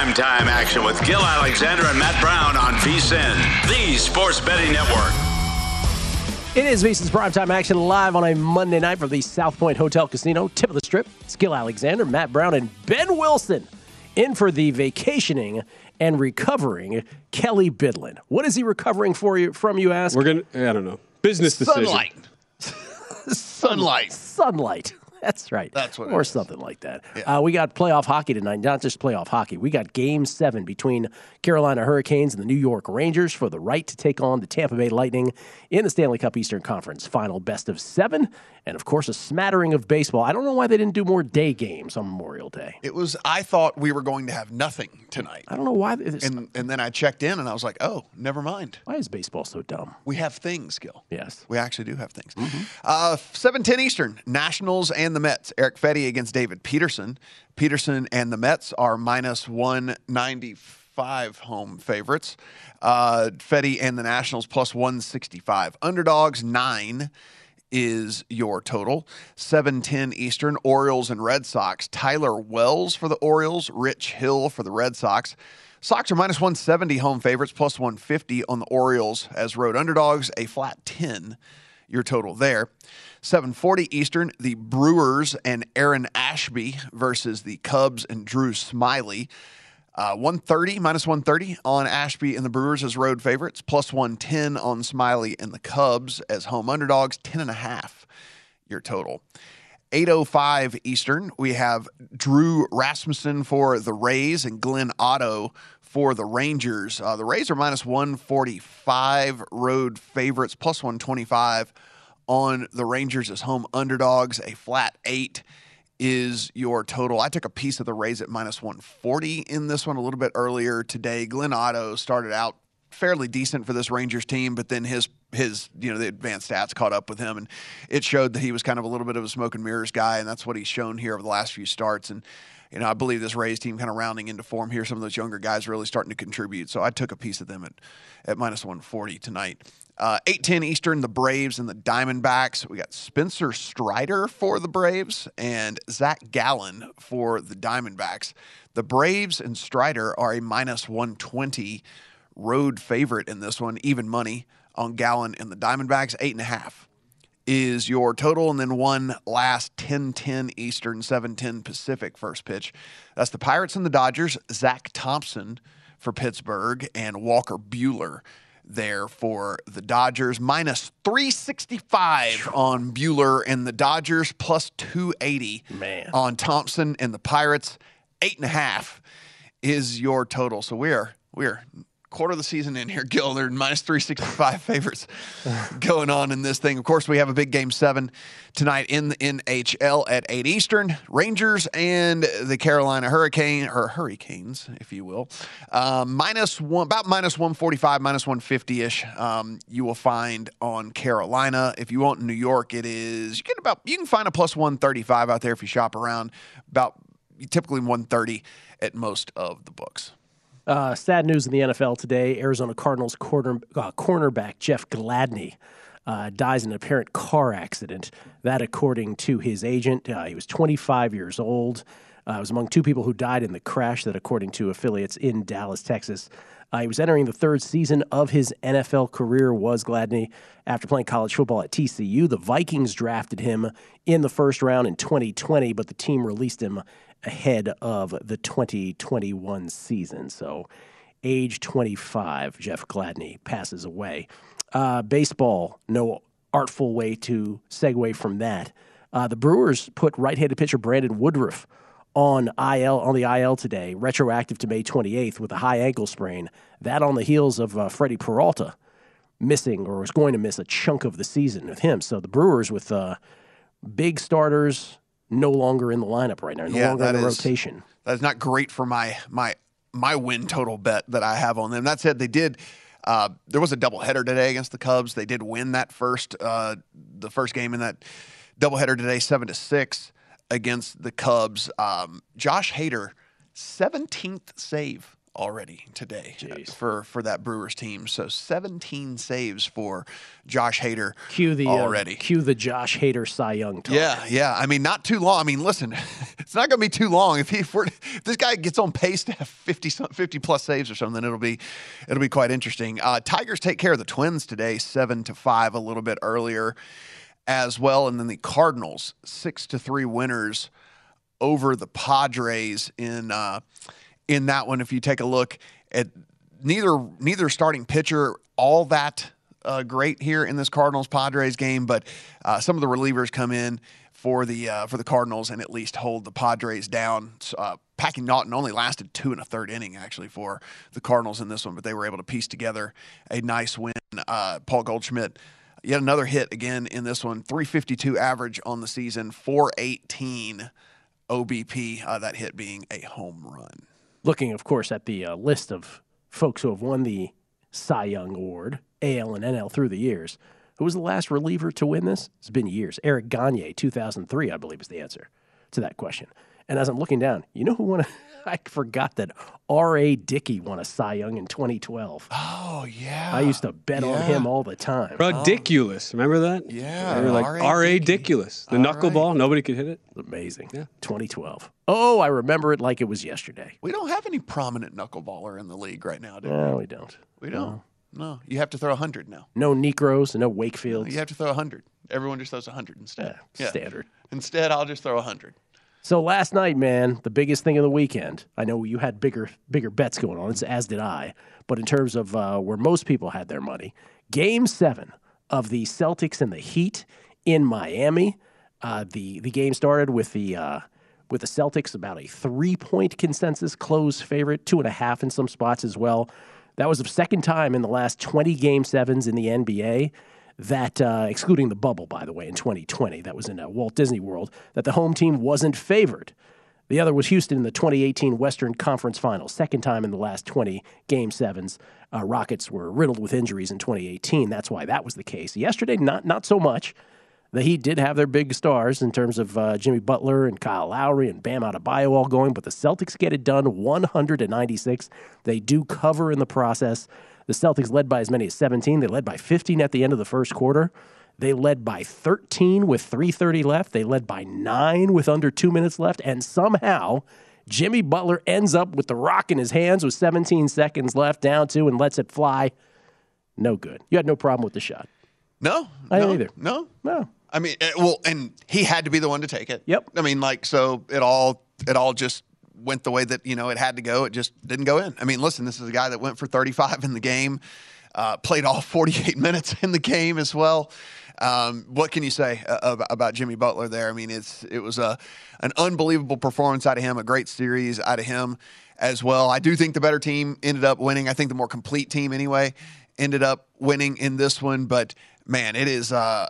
Found prime time action with Gill Alexander and Matt Brown on VSIN, the sports betting network. It is VSIN's primetime action live on a Monday night from the South Point Hotel Casino, tip of the strip. Gill Alexander, Matt Brown, and Ben Wilson in for the vacationing and recovering Kelly Bidlin. What is he recovering for you from? You ask. We're gonna. I don't know. Business decision. Sunlight. Sunlight. Sunlight. That's right. That's what it Or something like that. Yeah. Uh, we got playoff hockey tonight, not just playoff hockey. We got game seven between Carolina Hurricanes and the New York Rangers for the right to take on the Tampa Bay Lightning in the Stanley Cup Eastern Conference final best of seven. And of course, a smattering of baseball. I don't know why they didn't do more day games on Memorial Day. It was. I thought we were going to have nothing tonight, I don't know why. And and then I checked in and I was like, oh, never mind. why is baseball so dumb? We have things, Gil. Yes. We actually do have things. Uh, 710 Eastern, Nationals and the Mets. Erick Fedde against David Peterson. Peterson and the Mets are minus 195 home favorites. Uh, Fetty and the Nationals plus 165. Underdogs, nine is your total. 710 Eastern, Orioles and Red Sox. Tyler Wells for the Orioles, Rich Hill for the Red Sox. Sox are minus 170 home favorites, plus 150 on the Orioles as road underdogs, a flat 10 your total there. 740 Eastern, the Brewers and Aaron Ashby versus the Cubs and Drew Smyly. Uh, 130 minus 130 on Ashby and the Brewers as road favorites, plus 110 on Smiley and the Cubs as home underdogs, 10 and a half your total. 805 Eastern, we have Drew Rasmussen for the Rays and Glenn Otto for the Rangers. Uh, the Rays are minus 145 road favorites, plus 125 on the Rangers as home underdogs. A flat eight is your total. I took a piece of the Rays at minus 140 in this one a little bit earlier today. Glenn Otto started out fairly decent for this Rangers team, but then his his you know the advanced stats caught up with him, and it showed that he was kind of a little bit of a smoke and mirrors guy, and that's what he's shown here over the last few starts. And you know I believe this Rays team kind of rounding into form here. Some of those younger guys really starting to contribute. So I took a piece of them at at minus 140 tonight. Uh, 810 Eastern, the Braves and the Diamondbacks. We got Spencer Strider for the Braves and Zach Gallen for the Diamondbacks. The Braves and Strider are a minus 120 road favorite in this one, even money on Gallen and the Diamondbacks, eight and a half is your total, and then one last 10-10 Eastern, 7-10 Pacific first pitch. That's the Pirates and the Dodgers. Zach Thompson for Pittsburgh and Walker Buehler, there for the Dodgers. Minus 365 on Bueller and the Dodgers, plus 280 Man. on Thompson and the Pirates. Eight and a half is your total. So we're we're quarter of the season in here, Gil. Minus 365 favorites going on in this thing. Of course, we have a big game seven tonight in the NHL at 8 Eastern. Rangers and the Carolina Hurricane, or Hurricanes, if you will. Um, minus one, about minus 145, minus 150 ish. Um, you will find on Carolina. If you want in New York, it is, you get about, you can find a plus 135 out there if you shop around. About typically 130 at most of the books. Uh, sad news in the NFL today. Arizona Cardinals corner, uh, cornerback Jeff Gladney uh, dies in an apparent car accident. That, according to his agent, uh, he was 25 years old. Uh, was among two people who died in the crash. That, according to affiliates in Dallas, Texas. Uh, he was entering the third season of his NFL career. Was Gladney after playing college football at TCU? The Vikings drafted him in the first round in 2020, but the team released him ahead of the 2021 season. So, age 25, Jeff Gladney passes away. Uh, baseball, no artful way to segue from that. Uh, the Brewers put right-handed pitcher Brandon Woodruff on IL on the IL today, retroactive to May 28th with a high ankle sprain. That on the heels of uh, Freddie Peralta missing or was going to miss a chunk of the season with him. So the Brewers with uh, big starters no longer in the lineup right now, no longer in the is- rotation. That is not great for my my my win total bet that I have on them. That said, they did. Uh, there was a doubleheader today against the Cubs. They did win that first uh, the first game in that doubleheader today, seven to six against the Cubs. Um, Josh Hader, seventeenth save already today for for that Brewers team. So seventeen saves for Josh Hader Cue the already. Uh, cue the Josh Hader Cy Young talk. Yeah, yeah. I mean, not too long. I mean, listen, it's not going to be too long if he if, we're, if this guy gets on pace to have 50, 50 plus saves or something. It'll be it'll be quite interesting. Uh, Tigers take care of the Twins today, seven to five, a little bit earlier as well, and then the Cardinals six to three winners over the Padres in uh, in that one. If you take a look at neither neither starting pitcher all that uh, great here in this Cardinals Padres game, but uh, some of the relievers come in for the uh, for the Cardinals and at least hold the Padres down. Uh, Packy Naughton only lasted two and a third inning actually for the Cardinals in this one, but they were able to piece together a nice win. Uh, Paul Goldschmidt. Yet another hit again in this one. 352 average on the season, 418 OBP, uh, that hit being a home run. Looking, of course, at the uh, list of folks who have won the Cy Young Award, AL and NL through the years. Who was the last reliever to win this? It's been years. Eric Gagne, 2003, I believe, is the answer to that question. And as I'm looking down, you know who won? A, I forgot that R.A. Dickey won a Cy Young in 2012. Oh yeah, I used to bet on him all the time. Ridiculous. Remember that? Yeah, They were like R.A. R.A. Dickey. Diculous. The knuckleball, nobody could hit it. Amazing. Yeah. 2012. Oh, I remember it like it was yesterday. We don't have any prominent knuckleballer in the league right now, do we? No, we don't. We don't. No, you have to throw 100 now. No Niekros, no Wakefields. You have to throw 100. Everyone just throws 100 instead. Yeah, standard. Instead, I'll just throw 100. So last night, man, the biggest thing of the weekend. I know you had bigger bigger bets going on, as- did I. But in terms of uh, where most people had their money, Game Seven of the Celtics and the Heat in Miami. Uh, the the game started with the uh, with the Celtics about a three point consensus close favorite, two and a half in some spots as well. That was the second time in the last 20 game sevens in the NBA that, uh, excluding the bubble, by the way, in 2020, that was in uh, Walt Disney World, that the home team wasn't favored. The other was Houston in the 2018 Western Conference Finals, second time in the last 20 game sevens. Uh, Rockets were riddled with injuries in 2018. That's why that was the case. Yesterday, not not so much. The Heat did have their big stars in terms of uh, Jimmy Butler and Kyle Lowry and Bam Adebayo all going, but the Celtics get it done 196. They do cover in the process. The Celtics led by as many as 17. They led by 15 at the end of the first quarter. They led by 13 with 3:30 left. They led by 9 with under 2 minutes left and somehow Jimmy Butler ends up with the rock in his hands with 17 seconds left down 2 and lets it fly. No good. You had no problem with the shot. No, I no, didn't either. No, No. I mean, eh, well, and he had to be the one to take it. Yep. I mean, like, so it all it all just went the way that you know it had to go. It just didn't go in. I mean, listen, this is a guy that went for 35 in the game. uh, played all 48 minutes in the game as well. Um, what can you say uh, about Jimmy Butler there? I mean, it's it was a an unbelievable performance out of him, a great series out of him as well. I do think the better team ended up winning. I think the more complete team, anyway, ended up winning in this one. But man, it is. Uh,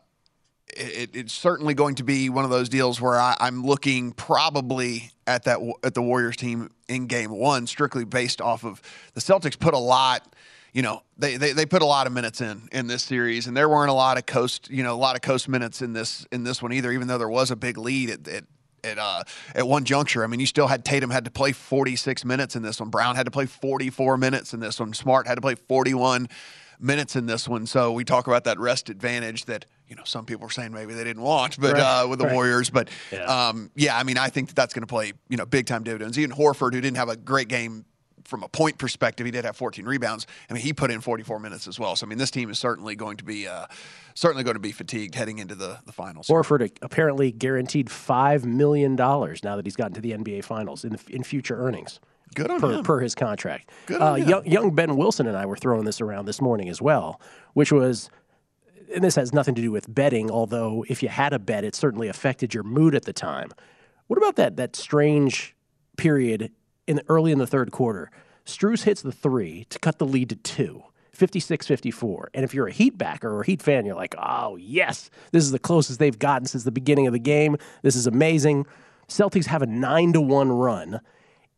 it, it's certainly going to be one of those deals where I, am looking probably at that at the Warriors team in Game One, strictly based off of the Celtics put a lot you know they, they they put a lot of minutes in in this series, and there weren't a lot of coast you know a lot of coast minutes in this in this one either. Even though there was a big lead at at at, uh, at one juncture, I mean, you still had Tatum had to play 46 minutes in this one. Brown had to play 44 minutes in this one. Smart had to play 41 minutes in this one. So we talk about that rest advantage that you know some people are saying maybe they didn't want, but right. uh, with the right. Warriors. But yeah. Um, yeah. I mean, I think that that's going to play you know big time dividends. Even Horford, who didn't have a great game from a point perspective, he did have 14 rebounds. I mean, he put in 44 minutes as well. So I mean, this team is certainly going to be uh, certainly going to be fatigued heading into the the finals. Horford apparently guaranteed five million dollars now that he's gotten to the NBA Finals in the, in future earnings. Good on per, him. per his contract. Good uh, young, young Ben Wilson and I were throwing this around this morning as well, which was and this has nothing to do with betting, although if you had a bet, it certainly affected your mood at the time. What about that that strange period in early in the third quarter. Strus hits the three to cut the lead to two. 56 54. And if you're a Heat backer or a Heat fan, you're like, oh, yes, this is the closest they've gotten since the beginning of the game. This is amazing. Celtics have a 9 to 1 run.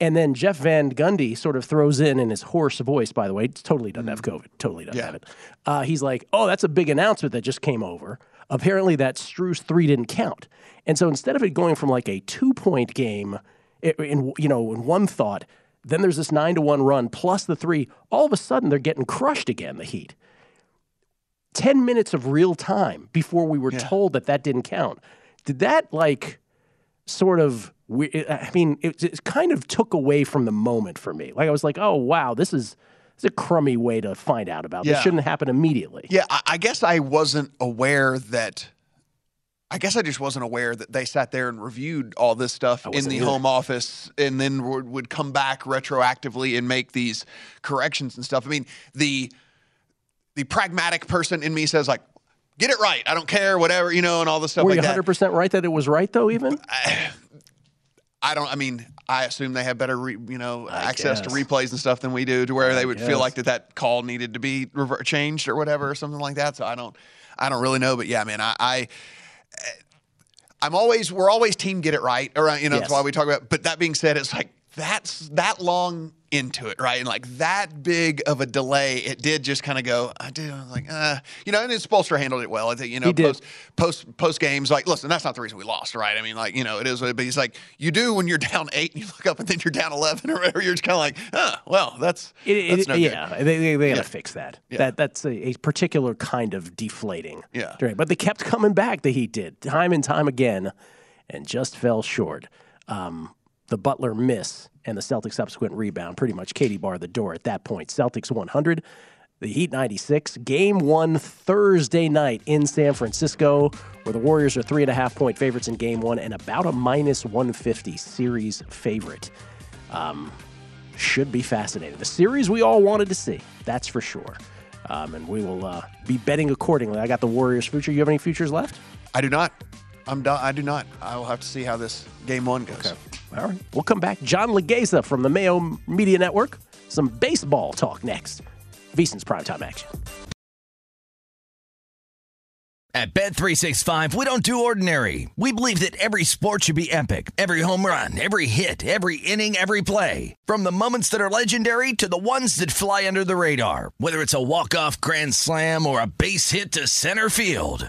And then Jeff Van Gundy sort of throws in in his hoarse voice, by the way, totally doesn't have COVID, totally doesn't Yeah. have it. Uh, he's like, oh, that's a big announcement that just came over. Apparently, that Strus three didn't count. And so instead of it going from like a two point game in you know in one thought. Then there's this nine to one run plus the three. All of a sudden, they're getting crushed again. The Heat. Ten minutes of real time before we were Yeah. told that that didn't count. Did that like sort of? We- I mean, it, it kind of took away from the moment for me. Like I was like, oh wow, this is. It's a crummy way to find out about. This Yeah. shouldn't happen immediately. Yeah, I, I guess I wasn't aware that. I guess I just wasn't aware that they sat there and reviewed all this stuff in the either. home office and then would, would come back retroactively and make these corrections and stuff. I mean, the the pragmatic person in me says like, get it right. I don't care, whatever, you know, and all this stuff Were like you that. 100 percent right that it was right though? Even I don't. I mean, I assume they have better, re, you know, access to replays and stuff than we do, to where they would guess. feel like that that call needed to be rever- changed or whatever, or something like that. So I don't, I don't really know. But yeah, man, I, I eh, I'm always, we're always team get it right, or you know, that's why we talk about. But that being said, it's like that's that long into it, right? And like that big of a delay, it did just kind of go. I did. I was like, uh, you know, and then Spoelstra handled it well. I think you know, He did. post post post games, like, listen, that's not the reason we lost, right? I mean, like, you know, it is. what it- But he's like, you do when you're down eight, and you look up, and then you're down eleven or whatever. You're just kind of like, oh, well, that's It, that's it, no good. yeah, they, they, they got to Yeah. fix that. Yeah. That that's a, a particular kind of deflating. Yeah. during- but they kept coming back. The Heat did time and time again, and just fell short. Um, the Butler miss and the Celtics subsequent rebound pretty much Katie barred the door at that point. Celtics 100, the Heat 96. Game one Thursday night in San Francisco, where the Warriors are three and a half point favorites in game one and about a minus 150 series favorite should be fascinating. The series we all wanted to see, that's for sure. Um, and we will uh, be betting accordingly. I got the Warriors future. You have any futures left? I do not. I'm done. I do not. I will have to see how this game one goes. All right. We'll come back. John Laghezza from the Mayo Media Network. Some baseball talk next. VSiN's primetime action. At Bet365, we don't do ordinary. We believe that every sport should be epic. Every home run, every hit, every inning, every play. From the moments that are legendary to the ones that fly under the radar. Whether it's a walk-off grand slam or a base hit to center field.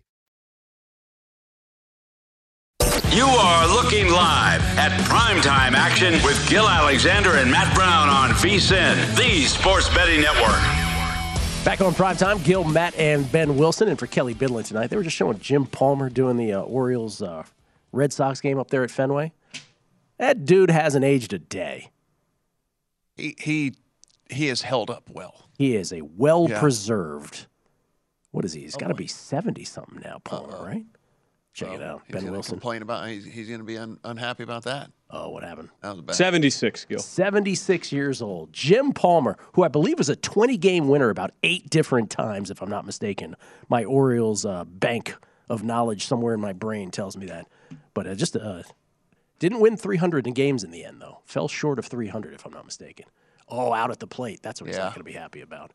You are looking live at primetime action with Gill Alexander and Matt Brown on VSIN, the Sports Betting Network. Back on primetime, Gil, Matt, and Ben Wilson. And for Kelly Bidlin tonight, they were just showing Jim Palmer doing the uh, Orioles uh, Red Sox game up there at Fenway. That dude hasn't aged a day. He he he has held up well. He is a well preserved. What is he? He's got to be seventy something now, Palmer, right? Check Oh, it out. He's Ben gonna Wilson. complain about. He's, he's going to be un, unhappy about that. Oh, what happened? That was bad. 76, Gil. 76 years old. Jim Palmer, who I believe was a 20 game winner about eight different times, if I'm not mistaken. My Orioles uh, bank of knowledge somewhere in my brain tells me that. But uh, just uh, didn't win 300 in games in the end, though. Fell short of 300, if I'm not mistaken. Oh, out at the plate. That's what he's Yeah. not going to be happy about.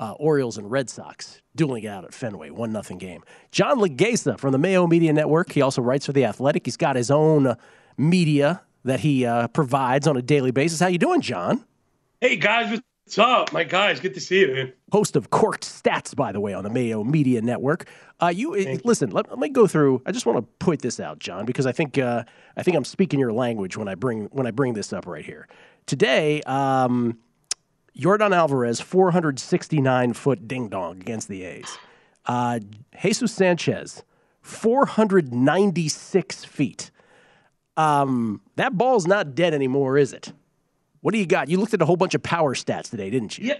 Uh, Orioles and Red Sox dueling it out at Fenway, one nothing game. John Laghezza from the Mayo Media Network. He also writes for the Athletic. He's got his own media that he uh, provides on a daily basis. How you doing, John? Hey guys, what's up? My guys, good to see you, man. Host of Corked Stats, by the way, on the Mayo Media Network. Uh, you uh, listen. Let, let me go through. I just want to point this out, John, because I think uh, I think I'm speaking your language when I bring when I bring this up right here today. Um, Yordan Alvarez, 469 foot ding dong against the A's. Uh, Jesus Sanchez, 496 feet. Um, that ball's not dead anymore, is it? What do you got? You looked at a whole bunch of power stats today, didn't you? Yeah.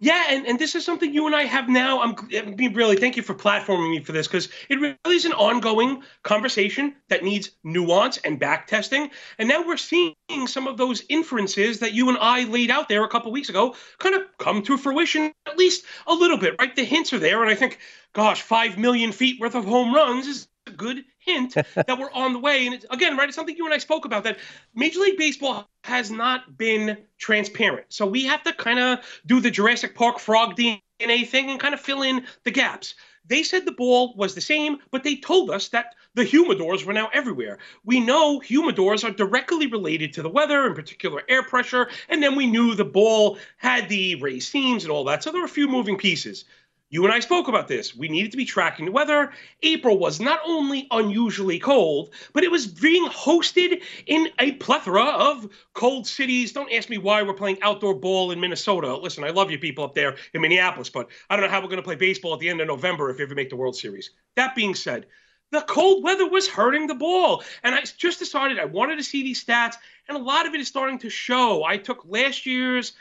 Yeah, and, and this is something you and I have now. I'm I mean, really thank you for platforming me for this because it really is an ongoing conversation that needs nuance and back testing. And now we're seeing some of those inferences that you and I laid out there a couple weeks ago kind of come to fruition, at least a little bit, right? The hints are there. And I think, gosh, five million feet worth of home runs is a good hint that we're on the way. And it's, again, right, it's something you and I spoke about that Major League Baseball has not been transparent. So we have to kind of do the Jurassic Park frog DNA thing and kind of fill in the gaps. They said the ball was the same, but they told us that the humidors were now everywhere. We know humidors are directly related to the weather, in particular air pressure, and then we knew the ball had the raised seams and all that. So there were a few moving pieces. You and I spoke about this. We needed to be tracking the weather. April was not only unusually cold, but it was being hosted in a plethora of cold cities. Don't ask me why we're playing outdoor ball in Minnesota. Listen, I love you people up there in Minneapolis, but I don't know how we're going to play baseball at the end of November if you ever make the World Series. That being said, the cold weather was hurting the ball. And I just decided I wanted to see these stats, and a lot of it is starting to show. I took last year's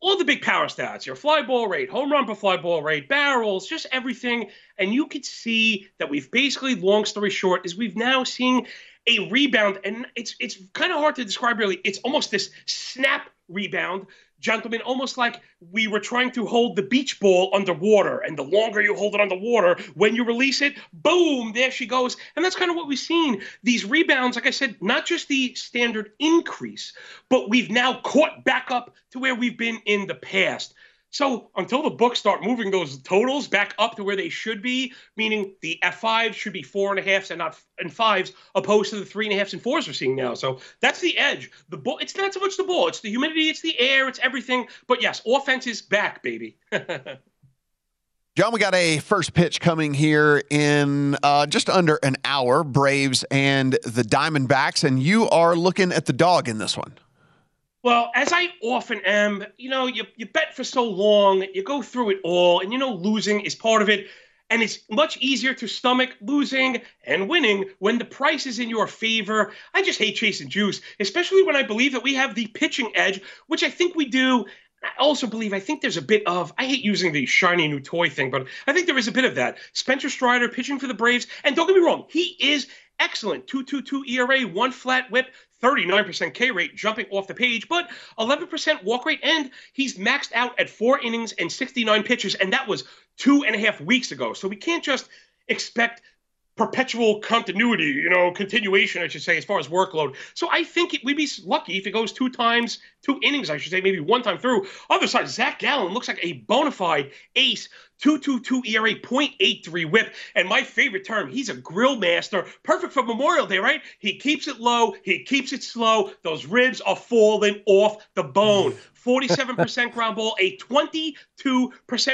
all the big power stats, your fly ball rate, home run per fly ball rate, barrels, just everything. And you could see that we've basically, long story short, is we've now seen a rebound, and it's it's kind of hard to describe really. It's almost this snap rebound gentlemen, almost like we were trying to hold the beach ball underwater. And the longer you hold it underwater, when you release it, boom, there she goes. And that's kind of what we've seen. These rebounds, like I said, not just the standard increase, but we've now caught back up to where we've been in the past. So until the books start moving those totals back up to where they should be, meaning the F5 should be four and a halfs and not and fives, opposed to the three and a halfs and fours we're seeing now. So that's the edge. The ball. It's not so much the ball. It's the humidity. It's the air. It's everything. But yes, offense is back, baby. John, we got a first pitch coming here in uh, just under an hour. Braves and the Diamondbacks, and you are looking at the dog in this one. Well, as I often am, you know, you, you bet for so long, you go through it all, and you know, losing is part of it. And it's much easier to stomach losing and winning when the price is in your favor. I just hate chasing juice, especially when I believe that we have the pitching edge, which I think we do. I also believe, I think there's a bit of, I hate using the shiny new toy thing, but I think there is a bit of that. Spencer Strider pitching for the Braves, and don't get me wrong, he is excellent. 2.22 ERA, one flat whip, 39% K rate jumping off the page, but 11% walk rate, and he's maxed out at four innings and 69 pitches, and that was two and a half weeks ago. So we can't just expect perpetual continuity, you know, continuation, I should say, as far as workload. So I think it, we'd be lucky if it goes two times, two innings, I should say, maybe one time through. Other side, Zach Gallen looks like a bona fide ace 222 ERA, 0.83 whip. And my favorite term, he's a grill master. Perfect for Memorial Day, right? He keeps it low, he keeps it slow. Those ribs are falling off the bone. 47% ground ball, a 22%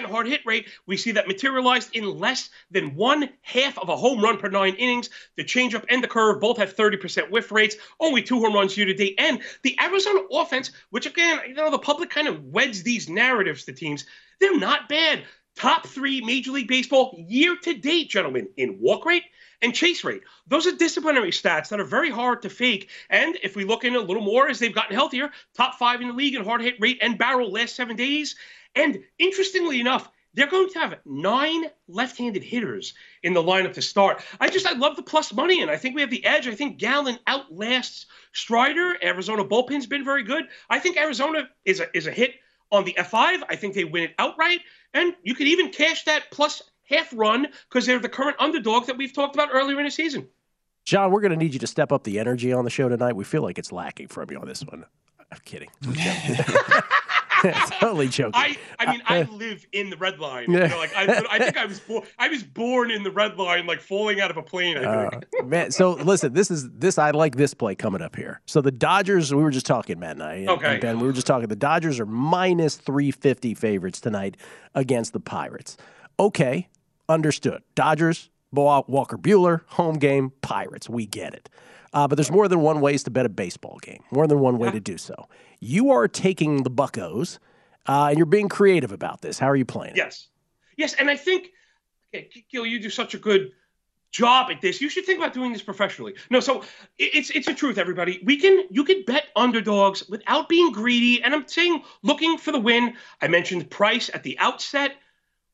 hard hit rate. We see that materialized in less than one half of a home run per nine innings. The changeup and the curve both have 30% whiff rates, only two home runs year to date. And the Arizona offense, which again, you know, the public kind of weds these narratives to teams, they're not bad top three Major League Baseball year to date, gentlemen, in walk rate and chase rate. Those are disciplinary stats that are very hard to fake. And if we look in a little more as they've gotten healthier, top five in the league in hard hit rate and barrel last seven days. And interestingly enough, they're going to have nine left-handed hitters in the lineup to start. I just I love the plus money, and I think we have the edge. I think Gallen outlasts Strider. Arizona bullpen's been very good. I think Arizona is a is a hit on the F5. I think they win it outright. And you could even cash that plus half run because they're the current underdog that we've talked about earlier in the season. John, we're going to need you to step up the energy on the show tonight. We feel like it's lacking from you on this one. I'm kidding. totally joking. I, I mean, I live in the red line. You know, like I, I think I was born. I was born in the red line, like falling out of a plane. I think. Uh, man, so listen, this is this. I like this play coming up here. So the Dodgers. We were just talking, Matt and I. And, okay. And ben, we were just talking. The Dodgers are minus three fifty favorites tonight against the Pirates. Okay, understood. Dodgers. Walker Buehler, home game, Pirates. We get it. Uh, but there's more than one ways to bet a baseball game. More than one way to do so. You are taking the Buckos, uh, and you're being creative about this. How are you playing? Yes, yes, and I think, okay, Gil, you do such a good job at this. You should think about doing this professionally. No, so it's it's a truth, everybody. We can you can bet underdogs without being greedy, and I'm saying looking for the win. I mentioned price at the outset.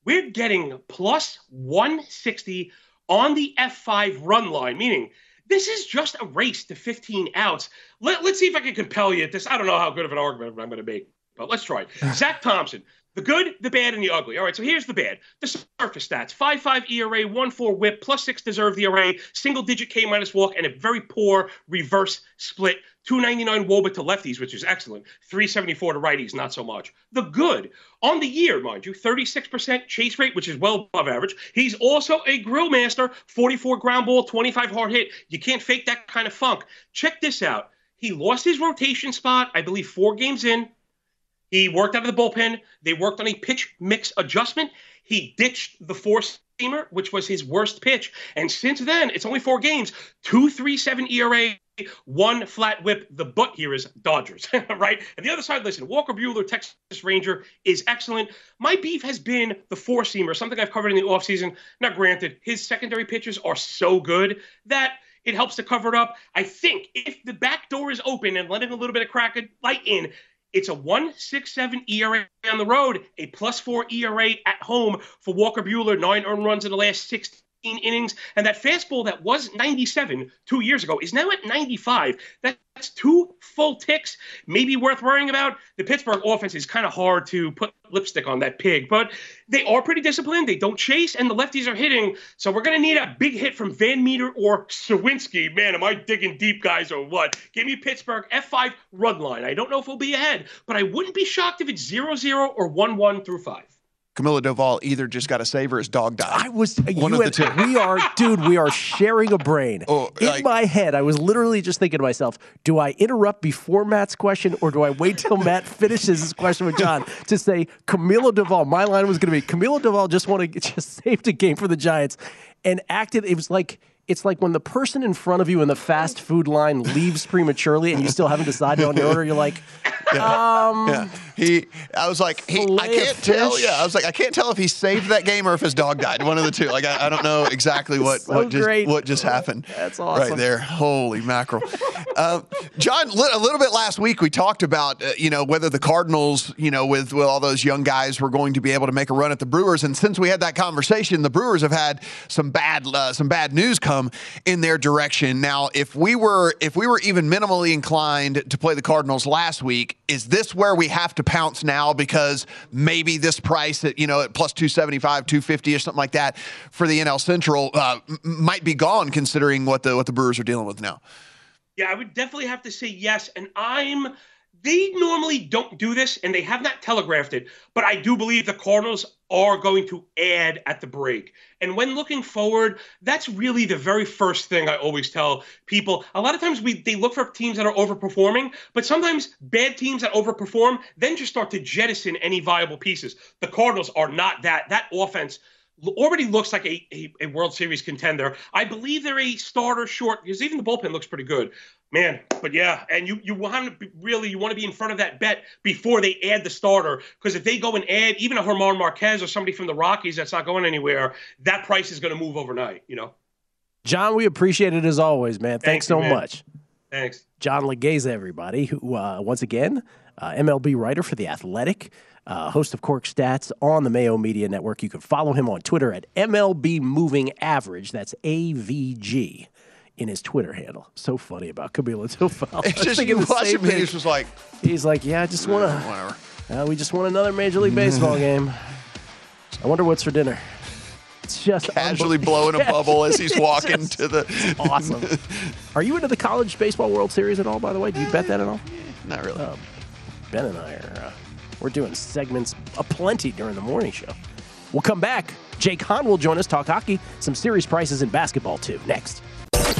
We're getting plus 160 on the F5 run line, meaning this is just a race to 15 outs. Let, us see if I can compel you at this. I don't know how good of an argument I'm going to make, but let's try it. Zach Thompson, The good, the bad, and the ugly. All right, so here's the bad. The surface stats 5 5 ERA, 1 4 whip, plus 6 deserved ERA, single digit K minus walk, and a very poor reverse split. 299 Woba to lefties, which is excellent. 374 to righties, not so much. The good, on the year, mind you, 36% chase rate, which is well above average. He's also a grill master, 44 ground ball, 25 hard hit. You can't fake that kind of funk. Check this out. He lost his rotation spot, I believe, four games in. He worked out of the bullpen. They worked on a pitch mix adjustment. He ditched the four seamer, which was his worst pitch. And since then, it's only four games, 237 ERA, one flat whip. The butt here is Dodgers, right? And the other side, listen, Walker Buehler, Texas Ranger, is excellent. My beef has been the four seamer, something I've covered in the offseason. Now, granted, his secondary pitches are so good that it helps to cover it up. I think if the back door is open and letting a little bit of crack light in, it's a 167 ERA on the road, a plus four ERA at home for Walker Buehler, nine earned runs in the last 16 innings. And that fastball that was 97 two years ago is now at 95. That's two full ticks, maybe worth worrying about. The Pittsburgh offense is kind of hard to put lipstick on that pig, but they are pretty disciplined. They don't chase, and the lefties are hitting. So we're going to need a big hit from Van Meter or Suwinski. Man, am I digging deep, guys, or what? Give me Pittsburgh F5 run line. I don't know if we'll be ahead, but I wouldn't be shocked if it's 0 0 or 1 1 through 5. Camilo Doval either just got a save or his dog died. I was uh, one of the two. We are, dude. We are sharing a brain. Oh, In like, my head, I was literally just thinking to myself: Do I interrupt before Matt's question, or do I wait till Matt finishes his question with John to say Camilo Doval? My line was going to be Camilo Doval just want to just saved a game for the Giants and acted. It was like it's like when the person in front of you in the fast food line leaves prematurely and you still haven't decided on your order. You're like, yeah. um, yeah. he. I was like, he, I can't tell. Yeah, I was like, I can't tell if he saved that game or if his dog died. One of the two. Like, I, I don't know exactly what so what just great. what just happened. That's awesome. Right there. Holy mackerel, uh, John. A little bit last week we talked about uh, you know whether the Cardinals you know with with all those young guys were going to be able to make a run at the Brewers, and since we had that conversation, the Brewers have had some bad uh, some bad news come in their direction. Now, if we were if we were even minimally inclined to play the Cardinals last week, is this where we have to pounce now because maybe this price at you know at plus 275 250 or something like that for the NL Central uh, might be gone considering what the what the Brewers are dealing with now? Yeah I would definitely have to say yes and I'm they normally don't do this and they have not telegraphed it, but I do believe the Cardinals are going to add at the break. And when looking forward, that's really the very first thing I always tell people. A lot of times we they look for teams that are overperforming, but sometimes bad teams that overperform then just start to jettison any viable pieces. The Cardinals are not that. That offense already looks like a, a, a, World Series contender. I believe they're a starter short because even the bullpen looks pretty good. Man, but yeah, and you you want to be, really you want to be in front of that bet before they add the starter because if they go and add even a German Marquez or somebody from the Rockies that's not going anywhere, that price is going to move overnight. You know. John, we appreciate it as always, man. Thanks, Thanks so man. much. Thanks, John Laghezza, everybody. Who uh, once again, uh, MLB writer for the Athletic uh, host of Cork Stats on the Mayo Media Network. You can follow him on Twitter at MLB Moving Average. That's AVG in his Twitter handle. So funny about Camilo Doval. It's just you watch him, he's just like, he's like, yeah, I just want to, whatever. Uh, we just want another Major League Baseball game. I wonder what's for dinner. It's just casually blowing a bubble as he's walking to the. awesome. Are you into the College Baseball World Series at all? By the way, do you bet that at all? Not really. Um, ben and I are. Uh, we're doing segments aplenty during the morning show. We'll come back. Jake Hahn will join us, talk hockey, some serious prices in basketball, too. Next.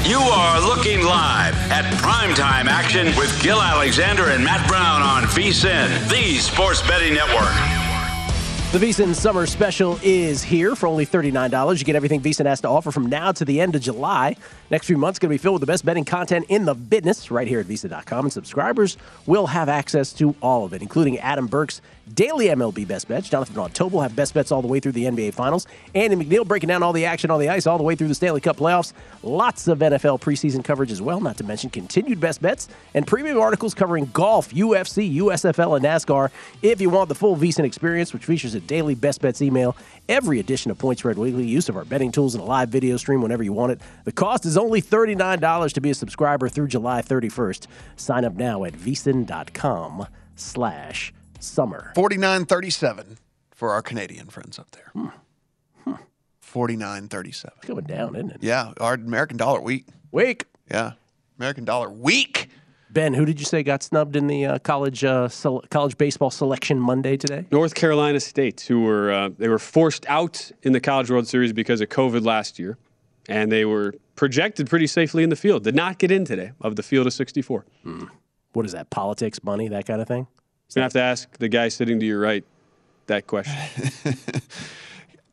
You are looking live at primetime action with Gill Alexander and Matt Brown on VSIN, the Sports Betting Network. The VSIN Summer Special is here for only $39. You get everything VSIN has to offer from now to the end of July. Next few months going to be filled with the best betting content in the business right here at VSIN.com. And subscribers will have access to all of it, including Adam Burke's daily MLB best bets. Jonathan Von Tobel will have best bets all the way through the NBA Finals. Andy MacNeil breaking down all the action on the ice all the way through the Stanley Cup playoffs. Lots of NFL preseason coverage as well, not to mention continued best bets and premium articles covering golf, UFC, USFL, and NASCAR. If you want the full VSIN experience, which features a daily best bets email, every edition of Point Spread Weekly, use of our betting tools, and a live video stream whenever you want it. The cost is only $39 to be a subscriber through July 31st. Sign up now at vsin.com slash Summer. 49 37 for our Canadian friends up there. Hmm. 49 37. It's going down, isn't it? Yeah, our American dollar weak. Weak. Yeah, American dollar weak. Ben, who did you say got snubbed in the uh, college uh, sele- college baseball selection Monday today? North Carolina State, who were uh, they were forced out in the College World Series because of COVID last year, and they were projected pretty safely in the field. Did not get in today of the field of 64. Hmm. What is that? Politics, money, that kind of thing? You're gonna have to ask the guy sitting to your right that question.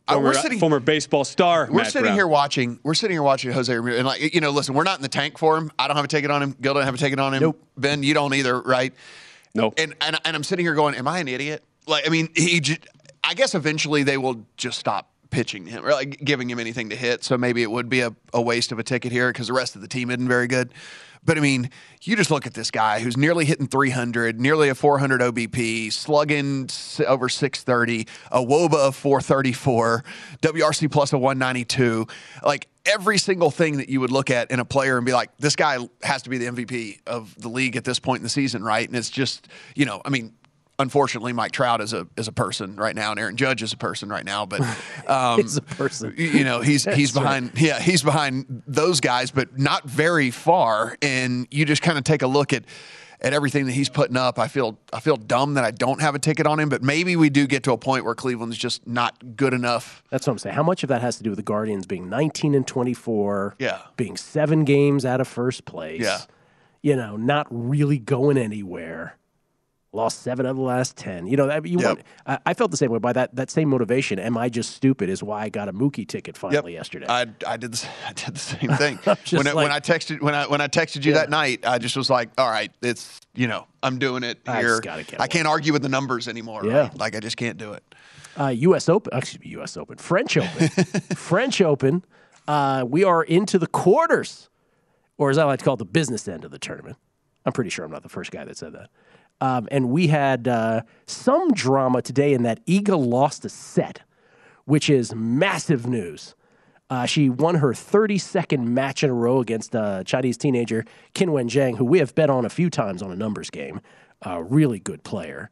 Uh, former, we're sitting- former baseball star. We're Matt sitting Brown. here watching. We're sitting here watching Jose Ramirez, and like you know, listen, we're not in the tank for him. I don't have a ticket on him. Gil don't have a ticket on him. Nope. Ben, you don't either, right? No. And and, and I'm sitting here going, "Am I an idiot?" Like, I mean, he. J- I guess eventually they will just stop pitching him or like giving him anything to hit. So maybe it would be a, a waste of a ticket here because the rest of the team isn't very good. But I mean, you just look at this guy who's nearly hitting 300, nearly a 400 OBP, slugging over 630, a WOBA of 434, WRC plus a 192. Like every single thing that you would look at in a player and be like, this guy has to be the MVP of the league at this point in the season, right? And it's just, you know, I mean, unfortunately, Mike Trout is a is a person right now, and Aaron Judge is a person right now. But um, He's a person. You know, he's he's That's right. behind. Yeah, he's behind those guys, but not very far. And you just kind of take a look at at everything that he's putting up. I feel I feel dumb that I don't have a ticket on him, but maybe we do get to a point where Cleveland's just not good enough. That's what I'm saying. How much of that has to do with the Guardians being 19 and 24? Yeah. Being seven games out of first place. Yeah. You know, not really going anywhere. Lost seven of the last 10. You know, that, you Yep. want, I, I felt the same way by that, that same motivation. Am I just stupid? Is why I got a Mookie ticket finally yesterday. I, I did the, I did the same thing when I, when I texted when I when I texted you that night. I just was like, all right, it's you know I'm doing it I here. I can't argue with the numbers anymore. Yeah. right? like I just can't do it. Uh, U.S. Open, excuse me, U.S. Open, French Open, French Open. Uh, we are into the quarters, or as I like to call it, the business end of the tournament. I'm pretty sure I'm not the first guy that said that. Um, and we had uh, some drama today in that Iga lost a set, which is massive news. Uh, she won her 32nd match in a row against uh, Chinese teenager Qinwen Zheng, who we have bet on a few times on a numbers game. A really good player.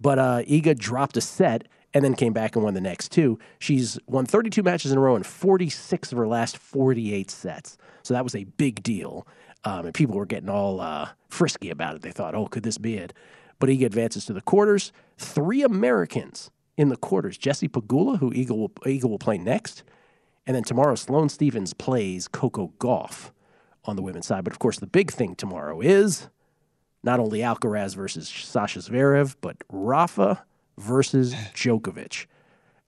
But uh, Iga dropped a set and then came back and won the next two. She's won 32 matches in a row and 46 of her last 48 sets. So that was a big deal. Um, and people were getting all uh, frisky about it. They thought, oh, could this be it? But he advances to the quarters. Three Americans in the quarters Jesse Pegula, who Iga will, Iga will play next. And then tomorrow, Sloane Stevens plays Coco Gauff on the women's side. But of course, the big thing tomorrow is not only Alcaraz versus Sasha Zverev, but Rafa versus Djokovic.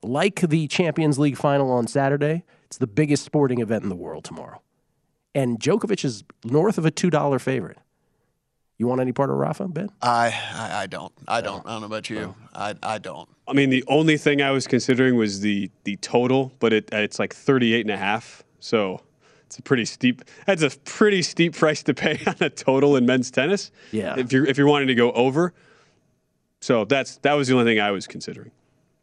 Like the Champions League final on Saturday, it's the biggest sporting event in the world tomorrow. And Djokovic is north of a $2 favorite. You want any part of Rafa, Ben? I I, I don't. I don't. I don't know about you. I I don't. I mean, the only thing I was considering was the the total, but it it's like 38 and a half. So it's a pretty steep. That's a pretty steep price to pay on a total in men's tennis. Yeah. If you're if you're wanting to go over. So that's that was the only thing I was considering.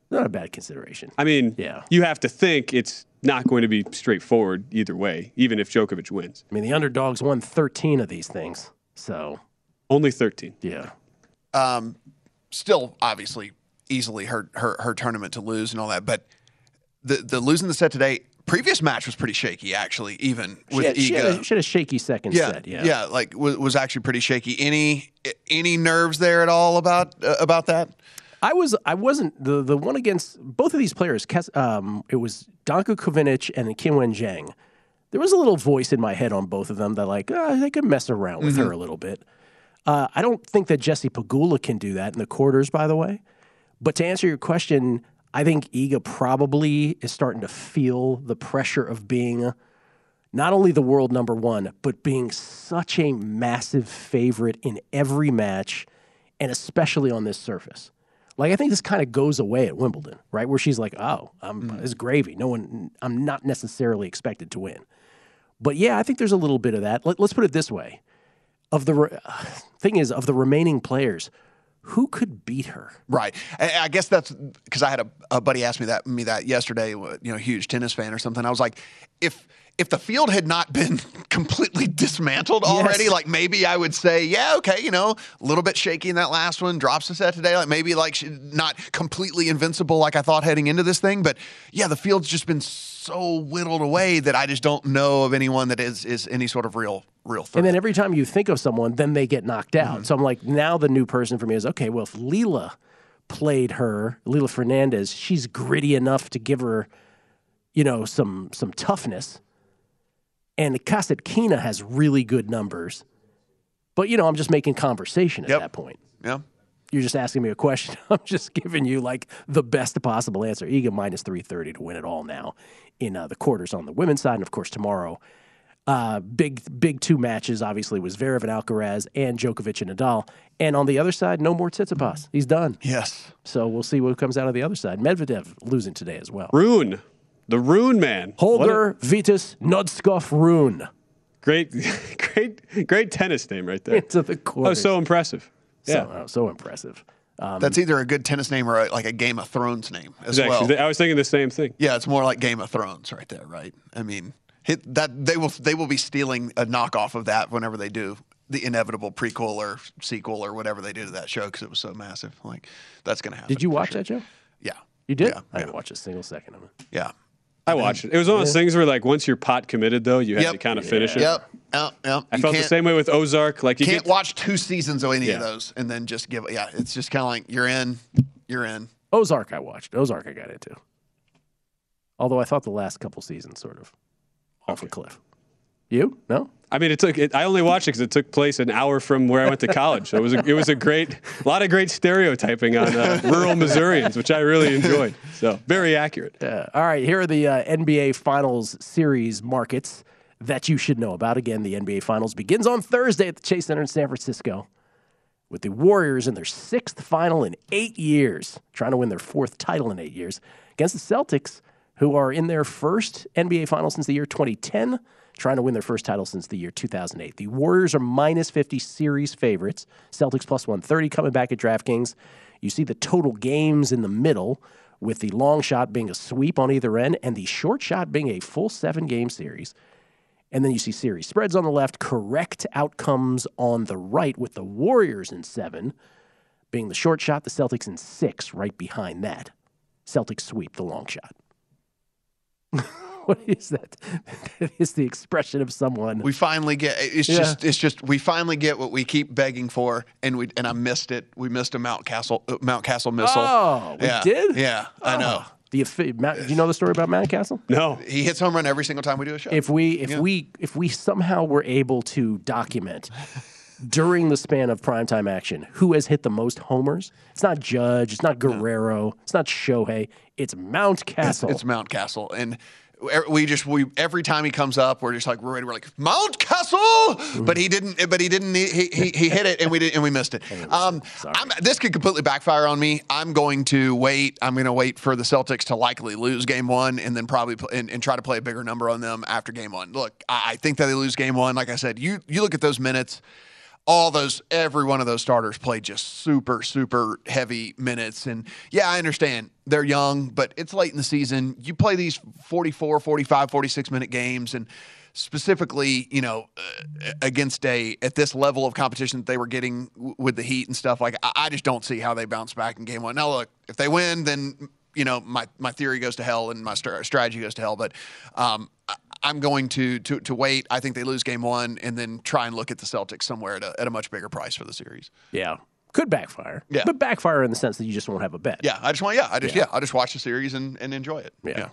Not a bad consideration. I mean, Yeah. you have to think it's not going to be straightforward either way, even if Djokovic wins. I mean, the underdogs won 13 of these things. So, Only 13. yeah. Um, still, obviously, easily her her her tournament to lose and all that. But the the losing the set today. Previous match was pretty shaky, actually. Even She with had, she, had a, she had a shaky second yeah, set. Yeah. yeah, like was, was actually pretty shaky. Any any nerves there at all about uh, about that? I was I wasn't the the one against both of these players. Um, it was Danka Kovinic and Qinwen Zheng. There was a little voice in my head on both of them that like uh, they could mess around with her a little bit. Uh, I don't think that Jesse Pegula can do that in the quarters, by the way. But to answer your question, I think Iga probably is starting to feel the pressure of being not only the world number one, but being such a massive favorite in every match, and especially on this surface. Like I think this kind of goes away at Wimbledon, right? Where she's like, "Oh, I'm mm-hmm. it's gravy. No one, I'm not necessarily expected to win." But yeah, I think there's a little bit of that. Let, us put it this way: of the re- thing is, of the remaining players, who could beat her? Right. I, guess that's because I had a, a buddy ask me that me that yesterday. You know, huge tennis fan or something. I was like, if if the field had not been completely dismantled already, Yes. like maybe I would say, yeah, okay, you know, a little bit shaky in that last one, drops a set today, like maybe like not completely invincible like I thought heading into this thing, but yeah, the field's just been so whittled away that I just don't know of anyone that is is any sort of real real threat. And then every time you think of someone, then they get knocked out. Mm-hmm. So I'm like, now the new person for me is okay. Well, if Leylah played her, Leylah Fernandez, she's gritty enough to give her, you know, some some toughness. And Kasatkina has really good numbers, but you know, I'm just making conversation at that point. Yeah. You're just asking me a question. I'm just giving you like the best possible answer. Iga minus 330 to win it all now in uh, the quarters on the women's side. And of course, tomorrow, uh, big big two matches obviously was Zverev and Alcaraz and Djokovic and Nadal. And on the other side, no more Tsitsipas. He's done. Yes. So we'll see what comes out of the other side. Medvedev losing today as well. Rune, the Rune man. Holger Vitus Nodskov Rune. Great, great, great tennis name right there. Into the court. Oh, so impressive. So, Yeah. uh, so impressive. Um, That's either a good tennis name or a, like a Game of Thrones name as Exactly. well. I was thinking the same thing. Yeah, it's more like Game of Thrones right there, right? I mean, hit that they will they will be stealing a knockoff of that whenever they do the inevitable prequel or sequel or whatever they do to that show because it was so massive. Like that's going to happen. Did you watch sure. that, show? Yeah. You did? Yeah, I didn't watch a single second of it. Yeah. I watched it. It was one of those things where, like, once you're pot committed, though, you have Yep. to kind of finish it. Yep. Yep. Yep. I You felt the same way with Ozark. Like, you can't get watch two seasons of any Yeah. of those and then just give. Yeah, it's just kind of like you're in, you're in. Ozark, I watched. Ozark, I got into. Although I thought the last couple seasons sort of off a cliff. You? No? I mean, it took. It, I only watched it because it took place an hour from where I went to college. So it was. A, it was a great, a lot of great stereotyping on uh, rural Missourians, which I really enjoyed. So very accurate. All right. Here are the uh, NBA Finals series markets that you should know about. Again, the NBA Finals begins on Thursday at the Chase Center in San Francisco with the Warriors in their sixth final in eight years, trying to win their fourth title in eight years against the Celtics, who are in their first NBA Final since the year 2010, trying to win their first title since the year 2008. The Warriors are minus 50 series favorites, Celtics plus 130 coming back at DraftKings. You see the total games in the middle, with the long shot being a sweep on either end and the short shot being a full seven game series. And then you see series spreads on the left, correct outcomes on the right, with the Warriors in seven being the short shot, the Celtics in six right behind that. Celtics sweep the long shot. what is that? that is the expression of someone. We finally get. It's Yeah. just. It's just. We finally get what we keep begging for, and we and I missed it. We missed a Mountcastle uh, Mountcastle missile. Oh, we yeah. did? Yeah, I know. The affi- Mount, do you know the story about Mountcastle? No. He hits home run every single time we do a show. If we if Yeah. we if we somehow were able to document during the span of primetime action who has hit the most homers, it's not Judge, it's not Guerrero, it's not Shohei, it's Mountcastle. It's Mountcastle, and we just we every time he comes up, we're just like we're ready. We're like Mountcastle, Mm-hmm. but he didn't. But he didn't. He he, he hit it, and we did, and we missed it. Um, I'm, this could completely backfire on me. I'm going to wait. I'm going to wait for the Celtics to likely lose Game One, and then probably pl- and, and try to play a bigger number on them after Game One. Look, I, I think that they lose Game One. Like I said, you you look at those minutes all those every one of those starters played just super super heavy minutes. And yeah i understand they're young but it's late in the season. You play these 44 45 46 minute games and specifically you know uh, against a at this level of competition that they were getting w- with the heat and stuff like I, I just don't see how they bounce back in game one. Now look if they win then you know my my theory goes to hell and my stra- strategy goes to hell but um I- I'm going to, to to wait. I think they lose game one and then try and look at the Celtics somewhere at a, at a much bigger price for the series. yeah. Could backfire. Yeah. But backfire in the sense that you just won't have a bet. Yeah, I just want yeah, I just Yeah. yeah, I'll just watch the series and, and enjoy it. Yeah.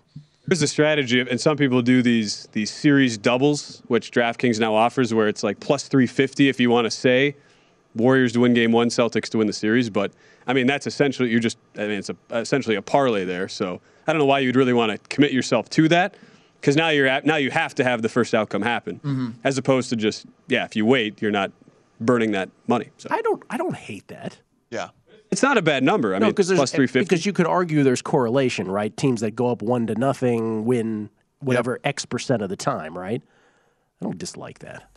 There's a strategy, and some people do these these series doubles, which DraftKings now offers, where it's like plus 350 if you want to say Warriors to win game one, Celtics to win the series. But I mean, that's essentially you're just I mean, it's a, essentially a parlay there. So I don't know why you'd really want to commit yourself to that because now you're at, now you have to have the first outcome happen, Mhm. as opposed to just yeah, if you wait, you're not burning that money. So I don't I don't hate that. Yeah. it's not a bad number. I no, mean, plus 350. because you could argue there's correlation, right? Teams that go up one to nothing win whatever X percent of the time, right? I don't dislike that,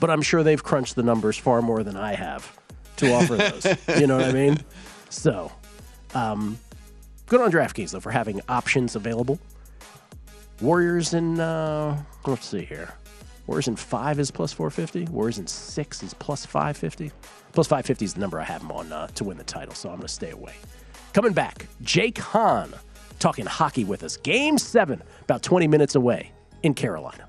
but I'm sure they've crunched the numbers far more than I have to offer those. you know what I mean? So, um, good on DraftKings though for having options available. Warriors in, uh, let's see here. Warriors in five is plus 450. Warriors in six is plus 550. Plus 550 is the number I have them on uh, to win the title, so I'm going to stay away. Coming back, Jake Hahn talking hockey with us. Game seven, about 20 minutes away in Carolina.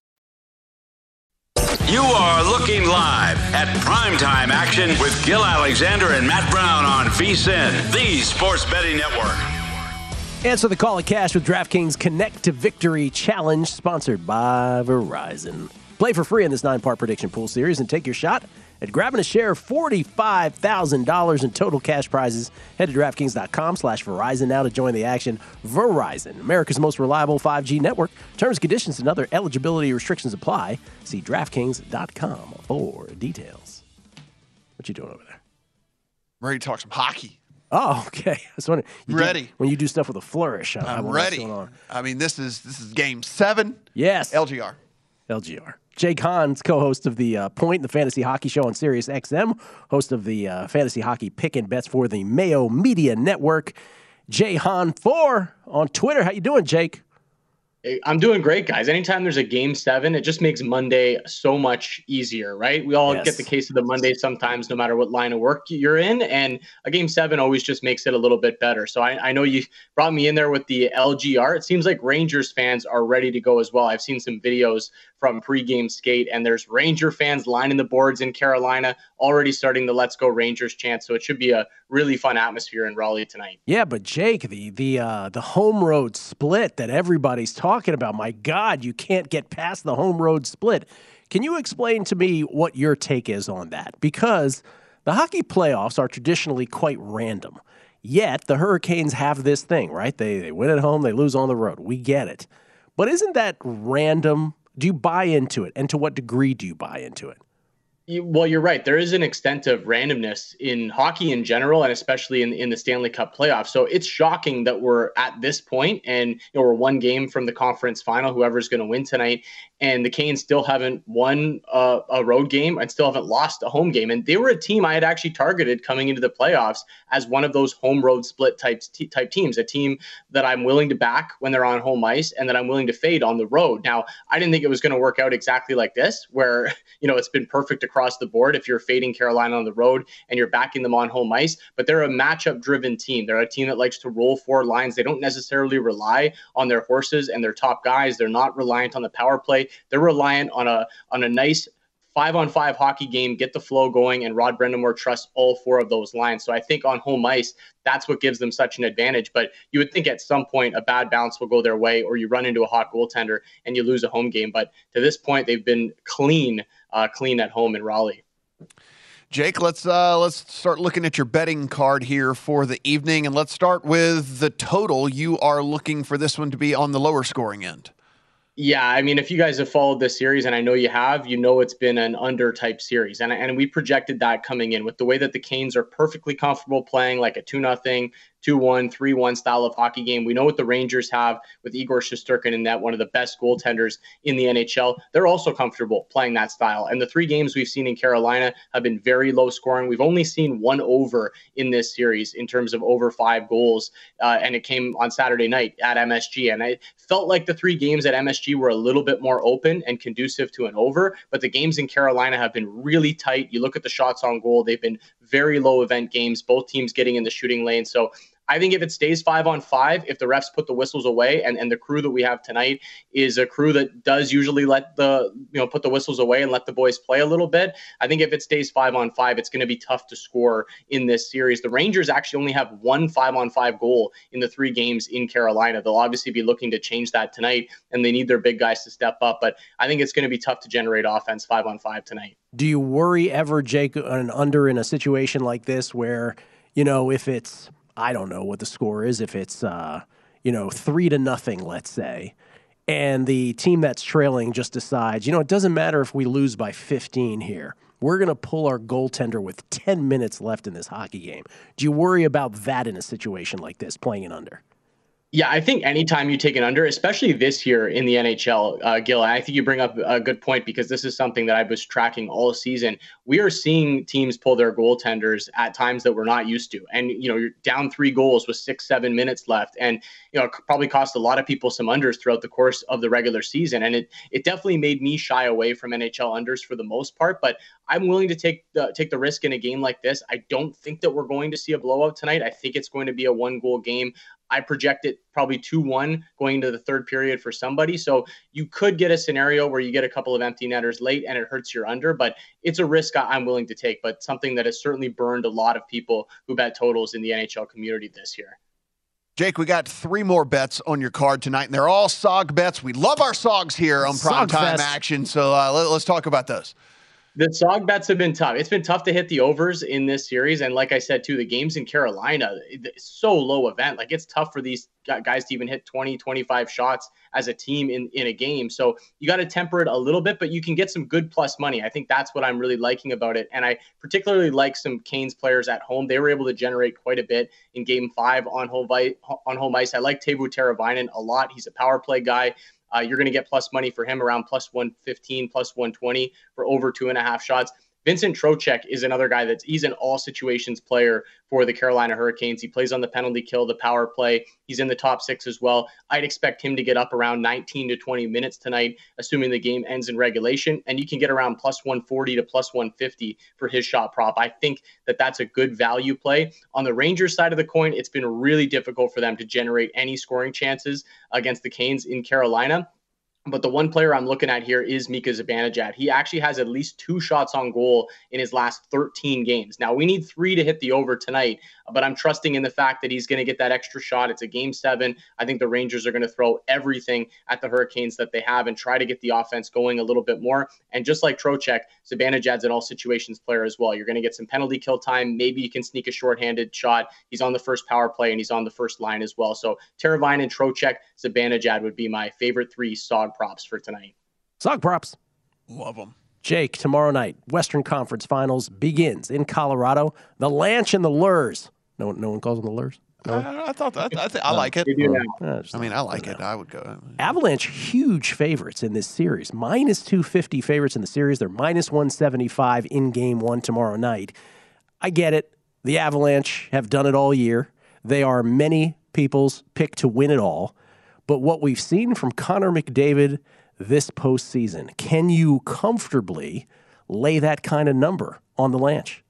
You are looking live at primetime action with Gill Alexander and Matt Brown on VSIN, the Sports Betting Network. Answer the call of cash with DraftKings Connect to Victory Challenge, sponsored by Verizon. Play for free in this nine part prediction pool series and take your shot at grabbing a share of $45,000 in total cash prizes. Head to DraftKings.com slash Verizon now to join the action. Verizon, America's most reliable 5G network. Terms, conditions, and other eligibility restrictions apply. See DraftKings.com for details. What you doing over there? Ready to talk some hockey. Oh, okay. I was wondering. you do- Ready. when you do stuff with a flourish. I- I'm ready. I mean, this is this is game seven. Yes. LGR. LGR. Jake Hans, co-host of the uh, Point, the fantasy hockey show on Sirius XM, host of the uh, fantasy hockey pick and bets for the Mayo Media Network. Jay Han four on Twitter. How you doing, Jake? I'm doing great, guys. Anytime there's a game seven, it just makes Monday so much easier, right? We all Yes. get the case of the Monday sometimes, no matter what line of work you're in. And a game seven always just makes it a little bit better. So I, I know you brought me in there with the LGR. It seems like Rangers fans are ready to go as well. I've seen some videos from pregame skate. And there's Ranger fans lining the boards in Carolina, already starting the "Let's Go Rangers" chant. So it should be a really fun atmosphere in Raleigh tonight. Yeah, but Jake, the the uh, the home road split that everybody's talking about. My God, you can't get past the home road split. Can you explain to me what your take is on that? Because the hockey playoffs are traditionally quite random. Yet the Hurricanes have this thing, right? They they win at home, they lose on the road. We get it. But isn't that random? Do you buy into it? And to what degree do you buy into it? Well, you're right. There is an extent of randomness in hockey in general, and especially in, in the Stanley Cup playoffs. So it's shocking that we're at this point and you know, we're one game from the conference final, whoever's going to win tonight and the Canes still haven't won a, a, road game and still haven't lost a home game. And they were a team I had actually targeted coming into the playoffs as one of those home road split types t- type teams, a team that I'm willing to back when they're on home ice and that I'm willing to fade on the road. Now, I didn't think it was going to work out exactly like this, where you know it's been perfect across the board if you're fading Carolina on the road and you're backing them on home ice. But they're a matchup driven team. They're a team that likes to roll four lines. They don't necessarily rely on their horses and their top guys. They're not reliant on the power play they're reliant on a on a nice five on five hockey game, get the flow going, and Rod Brind'Amour trusts all four of those lines. So I think on home ice, that's what gives them such an advantage. But you would think at some point a bad bounce will go their way, or you run into a hot goaltender and you lose a home game. But to this point, they've been clean, uh, clean at home in Raleigh. Jake, let's uh, let's start looking at your betting card here for the evening, and let's start with the total. You are looking for this one to be on the lower scoring end. Yeah, I mean, if you guys have followed this series, and I know you have, you know it's been an under type series, and and we projected that coming in with the way that the Canes are perfectly comfortable playing like a two nothing, 2 1, 3 1 style of hockey game. We know what the Rangers have with Igor Shesterkin in that, one of the best goaltenders in the NHL. They're also comfortable playing that style. And the three games we've seen in Carolina have been very low scoring. We've only seen one over in this series in terms of over five goals. Uh, and it came on Saturday night at MSG. And I felt like the three games at MSG were a little bit more open and conducive to an over. But the games in Carolina have been really tight. You look at the shots on goal, they've been very low event games, both teams getting in the shooting lane. So I think if it stays five on five, if the refs put the whistles away, and, and the crew that we have tonight is a crew that does usually let the you know put the whistles away and let the boys play a little bit. I think if it stays five on five, it's going to be tough to score in this series. The Rangers actually only have one five on five goal in the three games in Carolina. They'll obviously be looking to change that tonight, and they need their big guys to step up. But I think it's going to be tough to generate offense five on five tonight. Do you worry ever, Jake, an under in a situation like this where you know if it's I don't know what the score is if it's uh, you know three to nothing, let's say, and the team that's trailing just decides, you know, it doesn't matter if we lose by 15 here. We're going to pull our goaltender with 10 minutes left in this hockey game. Do you worry about that in a situation like this, playing it under? Yeah, I think anytime you take an under, especially this year in the NHL, uh, Gill, I think you bring up a good point because this is something that I was tracking all season. We are seeing teams pull their goaltenders at times that we're not used to. And, you know, you're down three goals with six, seven minutes left. And, you know, probably cost a lot of people some unders throughout the course of the regular season. And it, it definitely made me shy away from NHL unders for the most part. But I'm willing to take the, take the risk in a game like this. I don't think that we're going to see a blowout tonight. I think it's going to be a one goal game. I project it probably 2 1 going into the third period for somebody. So you could get a scenario where you get a couple of empty netters late and it hurts your under, but it's a risk I'm willing to take, but something that has certainly burned a lot of people who bet totals in the NHL community this year. Jake, we got three more bets on your card tonight, and they're all SOG bets. We love our SOGs here on Prime Time Action, so uh, let, let's talk about those. The SOG bets have been tough. It's been tough to hit the overs in this series. And like I said, too, the games in Carolina, it's so low event. Like it's tough for these guys to even hit 20, 25 shots as a team in, in a game. So you got to temper it a little bit, but you can get some good plus money. I think that's what I'm really liking about it. And I particularly like some Canes players at home. They were able to generate quite a bit in game five on home, on home ice. I like Teuvo Teravainen a lot. He's a power play guy. Uh, you're going to get plus money for him around plus 115, plus 120 for over two and a half shots. Vincent Trocheck is another guy that's he's an all situations player for the Carolina Hurricanes. He plays on the penalty kill, the power play. He's in the top six as well. I'd expect him to get up around 19 to 20 minutes tonight, assuming the game ends in regulation. And you can get around plus 140 to plus 150 for his shot prop. I think that that's a good value play. On the Rangers side of the coin, it's been really difficult for them to generate any scoring chances against the Canes in Carolina. But the one player I'm looking at here is Mika Zibanejad. He actually has at least two shots on goal in his last 13 games. Now, we need three to hit the over tonight, but I'm trusting in the fact that he's going to get that extra shot. It's a game seven. I think the Rangers are going to throw everything at the Hurricanes that they have and try to get the offense going a little bit more. And just like Trocheck, Zibanejad's an all situations player as well. You're going to get some penalty kill time. Maybe you can sneak a shorthanded shot. He's on the first power play and he's on the first line as well. So Teravainen, Trocheck, Zibanejad would be my favorite three SOG props for tonight. SOG props. Love them. Jake, tomorrow night, Western Conference Finals begins in Colorado. The Lanch and the Lurs. No one, no one calls them the Lurs. No? I, I thought that. I, th- I like it. Uh, I mean, I like it. I would go. Avalanche, huge favorites in this series. Minus 250 favorites in the series. They're minus 175 in game one tomorrow night. I get it. The Avalanche have done it all year. They are many people's pick to win it all. But what we've seen from Connor McDavid this postseason, can you comfortably lay that kind of number on the Lanch?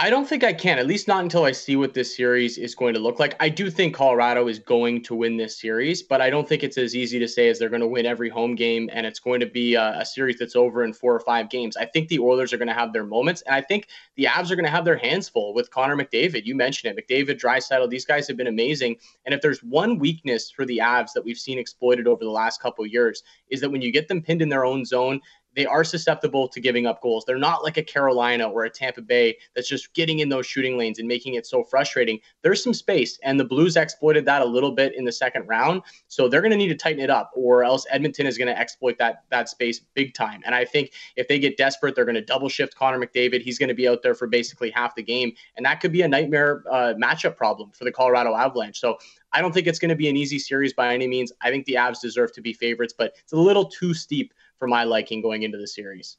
I don't think I can, at least not until I see what this series is going to look like. I do think Colorado is going to win this series, but I don't think it's as easy to say as they're going to win every home game and it's going to be a, a series that's over in four or five games. I think the Oilers are going to have their moments, and I think the Avs are going to have their hands full with Connor McDavid. You mentioned it. McDavid, Draisaitl, these guys have been amazing. And if there's one weakness for the Avs that we've seen exploited over the last couple years, is that when you get them pinned in their own zone, they are susceptible to giving up goals. They're not like a Carolina or a Tampa Bay that's just getting in those shooting lanes and making it so frustrating. There's some space, and the Blues exploited that a little bit in the second round. So they're going to need to tighten it up, or else Edmonton is going to exploit that that space big time. And I think if they get desperate, they're going to double shift Connor McDavid. He's going to be out there for basically half the game, and that could be a nightmare uh, matchup problem for the Colorado Avalanche. So I don't think it's going to be an easy series by any means. I think the Avs deserve to be favorites, but it's a little too steep for my liking going into the series.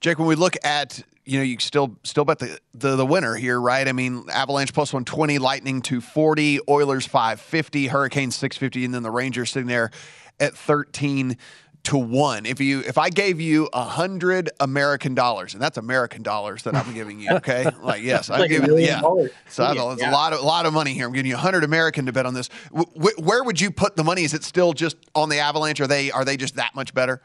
Jake, when we look at you know you still still bet the, the the winner here, right? I mean, Avalanche plus one twenty, Lightning two forty, Oilers five fifty, Hurricanes six fifty, and then the Rangers sitting there at thirteen to one. If you if I gave you a hundred American dollars, and that's American dollars that I'm giving you, okay? like yes, I'm like giving yeah. Dollars. So I don't, it's Yeah. a lot of a lot of money here. I'm giving you a hundred American to bet on this. W- wh- where would you put the money? Is it still just on the Avalanche? Are they are they just that much better?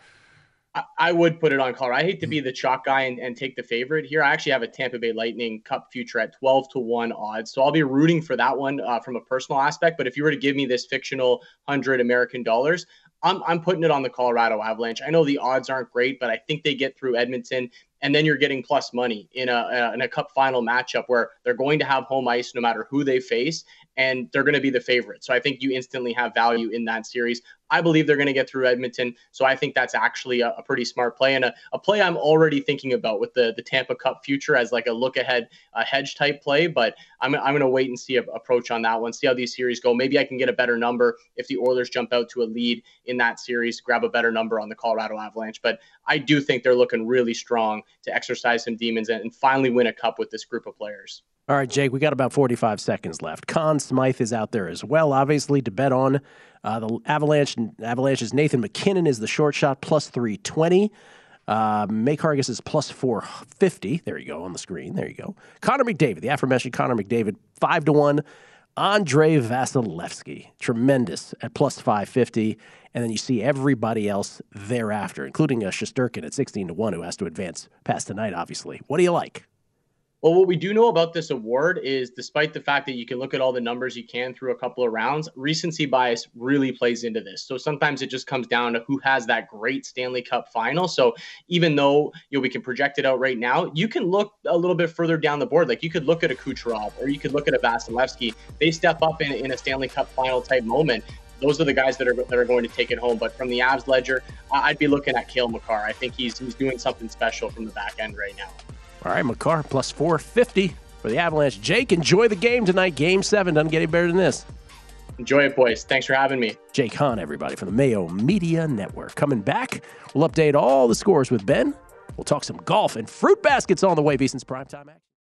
I- I would put it on Colorado. I hate to be the chalk guy and, and take the favorite here. I actually have a Tampa Bay Lightning Cup future at 12 to 1 odds. So I'll be rooting for that one uh, from a personal aspect. But if you were to give me this fictional 100 American dollars, I'm, I'm putting it on the Colorado Avalanche. I know the odds aren't great, but I think they get through Edmonton. And then you're getting plus money in a, a in a cup final matchup where they're going to have home ice no matter who they face, and they're going to be the favorite. So I think you instantly have value in that series. I believe they're going to get through Edmonton. So I think that's actually a, a pretty smart play and a, a play I'm already thinking about with the, the Tampa Cup future as like a look ahead, a hedge type play. But I'm, I'm going to wait and see a approach on that one, see how these series go. Maybe I can get a better number if the Oilers jump out to a lead in that series, grab a better number on the Colorado Avalanche. But I do think they're looking really strong to exercise some demons and, and finally win a cup with this group of players. All right, Jake, we got about 45 seconds left. Conn Smythe is out there as well, obviously, to bet on. Uh, the Avalanche, Avalanche's Nathan MacKinnon is the short shot, plus 320. Uh, May Cargus is plus 450. There you go on the screen. There you go. Connor McDavid, the aforementioned Connor McDavid, 5 to 1. Andrei Vasilevskiy, tremendous at plus 550. And then you see everybody else thereafter, including uh, Shesterkin at 16 to 1, who has to advance past tonight, obviously. What do you like? Well, what we do know about this award is despite the fact that you can look at all the numbers you can through a couple of rounds, recency bias really plays into this. So sometimes it just comes down to who has that great Stanley Cup final. So even though you know we can project it out right now, you can look a little bit further down the board. Like you could look at a Kucherov or you could look at a Vasilevskiy. They step up in, in a Stanley Cup final type moment. Those are the guys that are that are going to take it home. But from the Avs ledger, I'd be looking at Cale Makar. I think he's he's doing something special from the back end right now. All right, Makar plus 450 for the Avalanche. Jake, enjoy the game tonight. Game seven doesn't get any better than this. Enjoy it, boys. Thanks for having me. Jake Hahn, everybody, from the Mayo Media Network. Coming back, we'll update all the scores with Ben. We'll talk some golf and fruit baskets on the way. VSiN's primetime action.